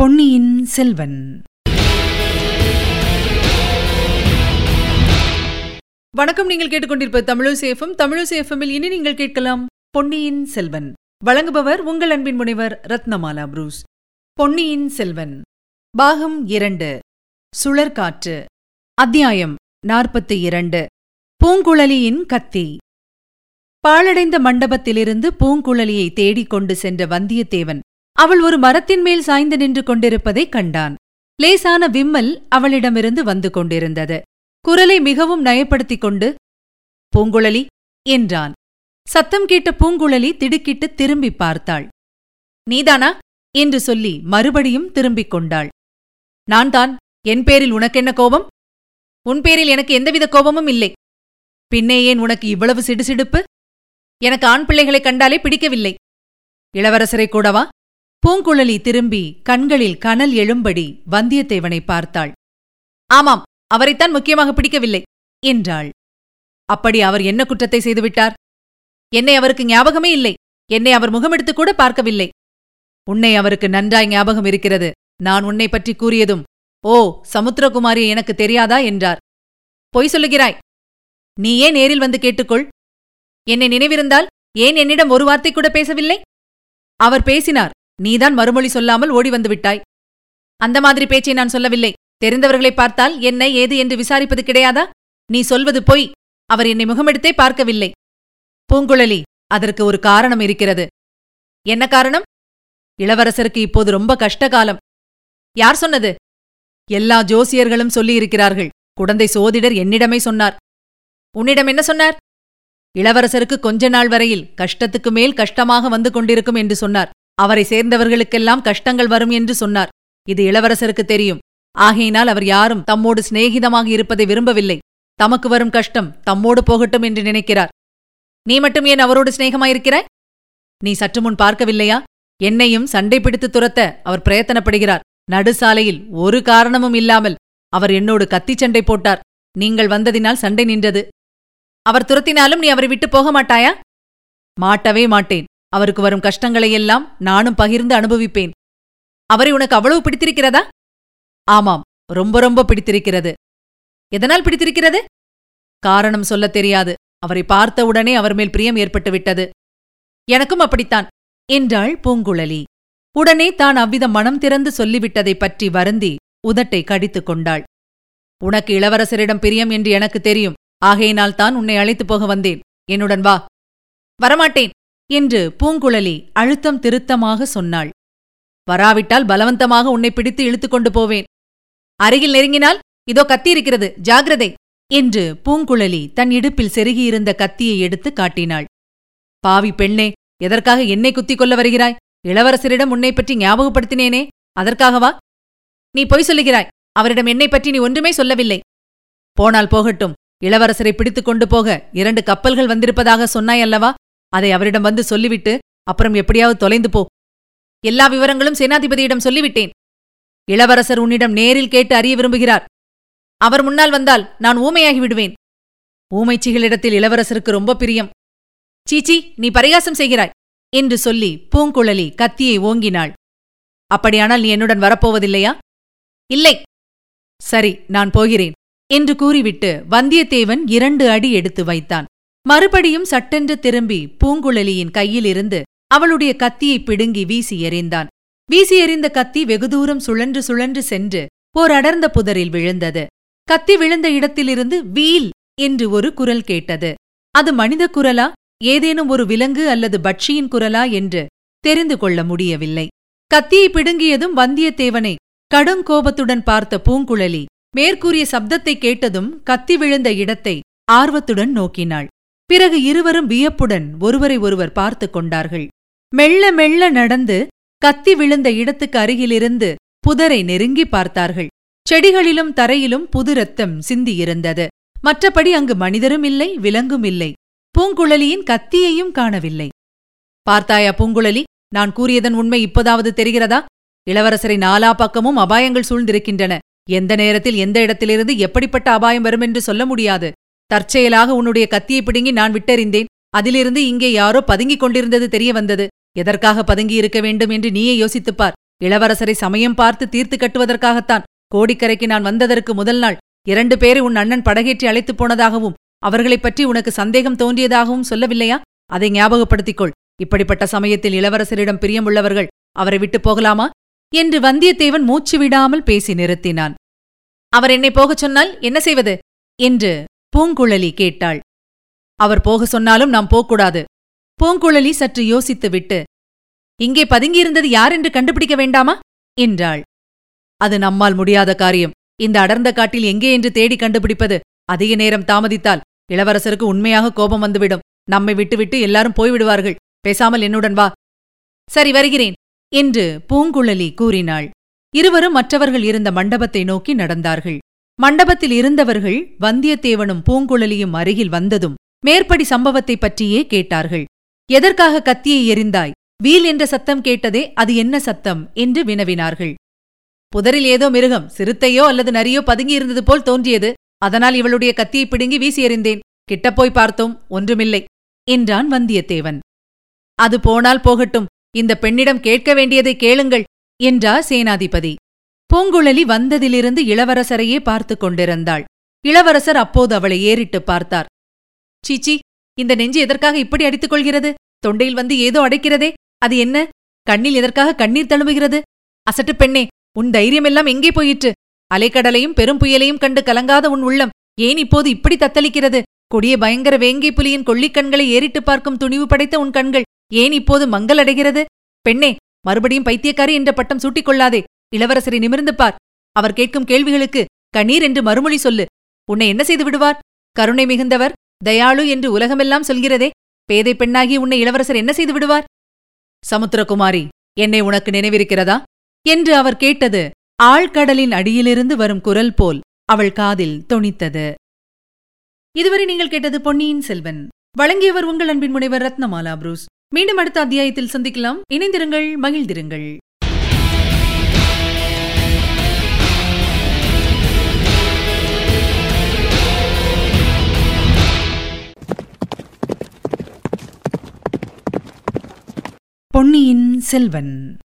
பொன்னியின் செல்வன். வணக்கம் நீங்கள் கேட்டுக்கொண்டிருப்ப தமிழசேஃபம் தமிழசேஃபமில் இனி நீங்கள் கேட்கலாம் பொன்னியின் செல்வன். வழங்குபவர் உங்கள் அன்பின் முனைவர் ரத்னமாலா புரூஸ். பொன்னியின் செல்வன். பாகம் இரண்டு. சுழற்காற்று. அத்தியாயம் நாற்பத்தி இரண்டு. பூங்குழலியின் கத்தி. பாழடைந்த மண்டபத்திலிருந்து பூங்குழலியை தேடிக் கொண்டு சென்ற வந்தியத்தேவன் அவள் ஒரு மரத்தின் மேல் சாய்ந்து நின்று கொண்டிருப்பதைக் கண்டான். லேசான விம்மல் அவளிடமிருந்து வந்து கொண்டிருந்தது. குரலை மிகவும் நயப்படுத்திக் கொண்டு பூங்குழலி என்றான். சத்தம் கேட்ட பூங்குழலி திடுக்கிட்டு திரும்பிப் பார்த்தாள். நீதானா? என்று சொல்லி மறுபடியும் திரும்பிக் கொண்டாள். நான் தான் என் பேரில் உனக்கென்ன கோபம்? உன் பேரில் எனக்கு எந்தவித கோபமும் இல்லை. பின்னே ஏன் உனக்கு இவ்வளவு சிடுசிடுப்பு? எனக்கு ஆண் பிள்ளைகளைக் கண்டாலே பிடிக்கவில்லை. இளவரசரை கூடவா? பூங்குழலி திரும்பி கண்களில் கனல் எழும்படி வந்தியத்தேவனை பார்த்தாள். ஆமாம் அவரைத்தான் முக்கியமாக பிடிக்கவில்லை என்றாள். அப்படி அவர் என்ன குற்றத்தை செய்துவிட்டார் என்னை அவருக்கு ஞாபகமே இல்லை. என்னை அவர் முகமெடுத்து கூட பார்க்கவில்லை. உன்னை அவருக்கு நன்றாய் ஞாபகம் இருக்கிறது. நான் உன்னை பற்றி கூறியதும் ஓ சமுத்திரகுமாரி எனக்கு தெரியாதா? என்றார். பொய் சொல்லுகிறாய். நீ ஏன் நேரில் வந்து கேட்டுக்கொள்? என்னை நினைவிருந்தால் ஏன் என்னிடம் ஒரு வார்த்தை கூட பேசவில்லை? அவர் பேசினார். நீதான் மறுமொழி சொல்லாமல் ஓடி வந்து விட்டாய். அந்த மாதிரி பேச்சை நான் சொல்லவில்லை. தெரிந்தவர்களை பார்த்தால் என்ன ஏது என்று விசாரிப்பது கிடையாதா? நீ சொல்வது பொய். அவர் என்னை முகமெடுத்தே பார்க்கவில்லை. பூங்குழலி அதற்கு ஒரு காரணம் இருக்கிறது. என்ன காரணம்? இளவரசருக்கு இப்போது ரொம்ப கஷ்ட காலம் யார் சொன்னது? எல்லா ஜோசியர்களும் சொல்லியிருக்கிறார்கள். குடந்தை சோதிடர் என்னிடமே சொன்னார். உன்னிடம் என்ன சொன்னார்? இளவரசருக்கு கொஞ்ச நாள் வரையில் கஷ்டத்துக்கு மேல் கஷ்டமாக வந்து கொண்டிருக்கும் என்று சொன்னார். அவரை சேர்ந்தவர்களுக்கெல்லாம் கஷ்டங்கள் வரும் என்று சொன்னார். இது இளவரசருக்கு தெரியும். ஆகையினால் அவர் யாரும் தம்மோடு சிநேகிதமாக இருப்பதை விரும்பவில்லை. தமக்கு வரும் கஷ்டம் தம்மோடு போகட்டும் என்று நினைக்கிறார். நீ மட்டும் ஏன் அவரோடு சிநேகமாயிருக்கிறாய்? நீ சற்று முன் பார்க்கவில்லையா? என்னையும் சண்டை பிடித்து துரத்த அவர் பிரயத்தனப்படுகிறார். நடுசாலையில் ஒரு காரணமும் இல்லாமல் அவர் என்னோடு கத்திச் சண்டை போட்டார். நீங்கள் வந்ததினால் சண்டை நின்றது. அவர் துரத்தினாலும் நீ அவரை விட்டு போக மாட்டாயா? மாட்டவே மாட்டேன். அவருக்கு வரும் கஷ்டங்களையெல்லாம் நானும் பகிர்ந்து அனுபவிப்பேன். அவரை உனக்கு அவ்வளவு பிடித்திருக்கிறதா? ஆமாம் ரொம்ப ரொம்ப பிடித்திருக்கிறது. எதனால் பிடித்திருக்கிறது? காரணம் சொல்லத் தெரியாது. அவரை பார்த்தவுடனே அவர் மேல் பிரியம் ஏற்பட்டுவிட்டது எனக்கும் அப்படித்தான் என்றாள் பூங்குழலி. உடனே தான் அவ்விதம் மனம் திறந்து சொல்லிவிட்டதைப் பற்றி வருந்தி உதட்டை கடித்துக் கொண்டாள். உனக்கு இளவரசரிடம் பிரியம் என்று எனக்கு தெரியும். ஆகையினால் தான் உன்னை அழைத்துப் போக வந்தேன். என்னுடன் வா. வரமாட்டேன். என்று பூங்குழலி அழுத்தம் திருத்தமாக சொன்னாள். வராவிட்டால் பலவந்தமாக உன்னை பிடித்து இழுத்துக் கொண்டு போவேன். அருகில் நெருங்கினால் இதோ கத்தி இருக்கிறது ஜாகிரதை என்று பூங்குழலி தன் இடுப்பில் செருகியிருந்த கத்தியை எடுத்து காட்டினாள். பாவி பெண்ணே எதற்காக என்னை குத்திக் கொள்ள வருகிறாய்? இளவரசரிடம் உன்னை பற்றி ஞாபகப்படுத்தினேனே அதற்காகவா? நீ பொய் சொல்லுகிறாய் அவரிடம் என்னை பற்றி நீ ஒன்றுமே சொல்லவில்லை. போனால் போகட்டும் இளவரசரை பிடித்துக் கொண்டு போக இரண்டு கப்பல்கள் வந்திருப்பதாக சொன்னாய் அல்லவா? அதை அவரிடம் வந்து சொல்லிவிட்டு அப்புறம் எப்படியாவது தொலைந்து போ. எல்லா விவரங்களும் சேனாதிபதியிடம் சொல்லிவிட்டேன். இளவரசர் உன்னிடம் நேரில் கேட்டு அறிய விரும்புகிறார். அவர் முன்னால் வந்தால் நான் ஊமையாகி விடுவேன். ஊமைச்சிகளிடத்தில் இளவரசருக்கு ரொம்ப பிரியம். சீச்சி நீ பரிகாசம் செய்கிறாய் என்று சொல்லி பூங்குழலி கத்தியை ஓங்கினாள். அப்படியானால் நீ என்னுடன் வரப்போவதில்லையா? இல்லை. சரி நான் போகிறேன் என்று கூறிவிட்டு வந்தியத்தேவன் இரண்டு அடி எடுத்து வைத்தான். மறுபடியும் சட்டென்று திரும்பி பூங்குழலியின் கையிலிருந்து அவளுடைய கத்தியை பிடுங்கி வீசி எறிந்தான். வீசி எறிந்த கத்தி வெகு தூரம் சுழன்று சுழன்று சென்று ஓர் அடர்ந்த புதரில் விழுந்தது. கத்தி விழுந்த இடத்திலிருந்து வீல் என்று ஒரு குரல் கேட்டது. அது மனித குரலா ஏதேனும் ஒரு விலங்கு அல்லது பட்சியின் குரலா என்று தெரிந்து கொள்ள முடியவில்லை. கத்தியை பிடுங்கியதும் வந்தியத்தேவனை கடுங்கோபத்துடன் பார்த்த பூங்குழலி மேற்கூறிய சப்தத்தை கேட்டதும் கத்தி விழுந்த இடத்தை ஆர்வத்துடன் நோக்கினாள். பிறகு இருவரும் வியப்புடன் ஒருவரை ஒருவர் பார்த்து கொண்டார்கள். மெல்ல மெல்ல நடந்து கத்தி விழுந்த இடத்துக்கு அருகிலிருந்து புதரை நெருங்கி பார்த்தார்கள். செடிகளிலும் தரையிலும் புது ரத்தம் சிந்தியிருந்தது. மற்றபடி அங்கு மனிதரும் இல்லை விலங்கும் இல்லை. பூங்குழலியின் கத்தியையும் காணவில்லை. பார்த்தாயா பூங்குழலி நான் கூறியதன் உண்மை இப்போதாவது தெரிகிறதா? இளவரசரை நாலா பக்கமும் அபாயங்கள் சூழ்ந்திருக்கின்றன. எந்த நேரத்தில் எந்த இடத்திலிருந்து எப்படிப்பட்ட அபாயம் வருமென்று சொல்ல முடியாது. தற்செயலாக உன்னுடைய கத்தியை பிடுங்கி நான் விட்டறிந்தேன். அதிலிருந்து இங்கே யாரோ பதுங்கிக் கொண்டிருந்தது தெரிய வந்தது. எதற்காக பதுங்கி இருக்க வேண்டும் என்று நீயே யோசித்துப்பார் இளவரசரை சமயம் பார்த்து தீர்த்து கட்டுவதற்காகத்தான். கோடிக்கரைக்கு நான் வந்ததற்கு முதல் நாள் இரண்டு பேரை உன் அண்ணன் படகேற்றி அழைத்துப் போனதாகவும் அவர்களைப் பற்றி உனக்கு சந்தேகம் தோன்றியதாகவும் சொல்லவில்லையா? அதை ஞாபகப்படுத்திக்கொள். இப்படிப்பட்ட சமயத்தில் இளவரசரிடம் பிரியமுள்ளவர்கள் அவரை விட்டுப் போகலாமா? என்று வந்தியத்தேவன் மூச்சு விடாமல் பேசி நிறுத்தினான். அவர் என்னை போகச் சொன்னால் என்ன செய்வது? என்று பூங்குழலி கேட்டாள். அவர் போக சொன்னாலும் நாம் போகக்கூடாது. பூங்குழலி சற்று யோசித்துவிட்டு இங்கே பதுங்கியிருந்தது யார் என்று கண்டுபிடிக்க வேண்டாமா? என்றாள். அது நம்மால் முடியாத காரியம். இந்த அடர்ந்த காட்டில் எங்கே என்று தேடி கண்டுபிடிப்பது. அதிக நேரம் தாமதித்தால் இளவரசருக்கு உண்மையாக கோபம் வந்துவிடும். நம்மை விட்டுவிட்டு எல்லாரும் போய்விடுவார்கள். பேசாமல் என்னுடன் வா. சரி வருகிறேன். என்று பூங்குழலி கூறினாள். இருவரும் மற்றவர்கள் இருந்த மண்டபத்தை நோக்கி நடந்தார்கள். மண்டபத்தில் இருந்தவர்கள் வந்தியத்தேவனும் பூங்குழலியும் அருகில் வந்ததும் மேற்படி சம்பவத்தைப் பற்றியே கேட்டார்கள். எதற்காக கத்தியை எறிந்தாய்? வீல் என்ற சத்தம் கேட்டதே அது என்ன சத்தம்? என்று வினவினார்கள். புதரில் ஏதோ மிருகம் சிறுத்தையோ அல்லது நரியோ பதுங்கியிருந்தது போல் தோன்றியது. அதனால் இவளுடைய கத்தியை பிடுங்கி வீசி எறிந்தேன். கிட்டப்போய் பார்த்தோம் ஒன்றுமில்லை என்றான் வந்தியத்தேவன். அது போனால் போகட்டும். இந்த பெண்ணிடம் கேட்க வேண்டியதை கேளுங்கள் என்றார் சேனாதிபதி. பூங்குழலி வந்ததிலிருந்து இளவரசரையே பார்த்து கொண்டிருந்தாள். இளவரசர் அப்போது அவளை ஏறிட்டுப் பார்த்தார். சீச்சி இந்த நெஞ்சு எதற்காக இப்படி அடித்துக் கொள்கிறது? தொண்டையில் வந்து ஏதோ அடைக்கிறதே. அது என்ன? கண்ணில் எதற்காக கண்ணீர் தழுவுகிறது? அசட்டு பெண்ணே உன் தைரியமெல்லாம் எங்கே போயிற்று? அலைக்கடலையும் பெரும் புயலையும் கண்டு கலங்காத உன் உள்ளம் ஏன் இப்போது இப்படி தத்தளிக்கிறது? கொடிய பயங்கர வேங்கை புலியின் கொள்ளிக்கண்களை ஏறிட்டு பார்க்கும் துணிவு படைத்த உன் கண்கள் ஏன் இப்போது மங்கலடைகிறது? பெண்ணே மறுபடியும் பைத்தியக்காரி என்ற பட்டம் சூட்டிக் கொள்ளாதே. இளவரசரை நிமிர்ந்து பார். அவர் கேட்கும் கேள்விகளுக்கு கண்ணீர் என்று மறுமொழி சொல்லு. உன்னை என்ன செய்து விடுவார்? கருணை மிகுந்தவர் தயாளு என்று உலகமெல்லாம் சொல்கிறதே. பேதை பெண்ணாகி உன்னை இளவரசர் என்ன செய்து விடுவார்? சமுத்திரகுமாரி என்னை உனக்கு நினைவிருக்கிறதா? என்று அவர் கேட்டது ஆழ்கடலின் அடியிலிருந்து வரும் குரல் போல் அவள் காதில் தொனித்தது. இதுவரை நீங்கள் கேட்டது பொன்னியின் செல்வன். வழங்கியவர் உங்கள் அன்பின் முனைவர் ரத்னமாலா புரூஸ். மீண்டும் அடுத்த அத்தியாயத்தில் சந்திக்கலாம். இணைந்திருங்கள் மகிழ்ந்திருங்கள். பொன்னியின் செல்வன்.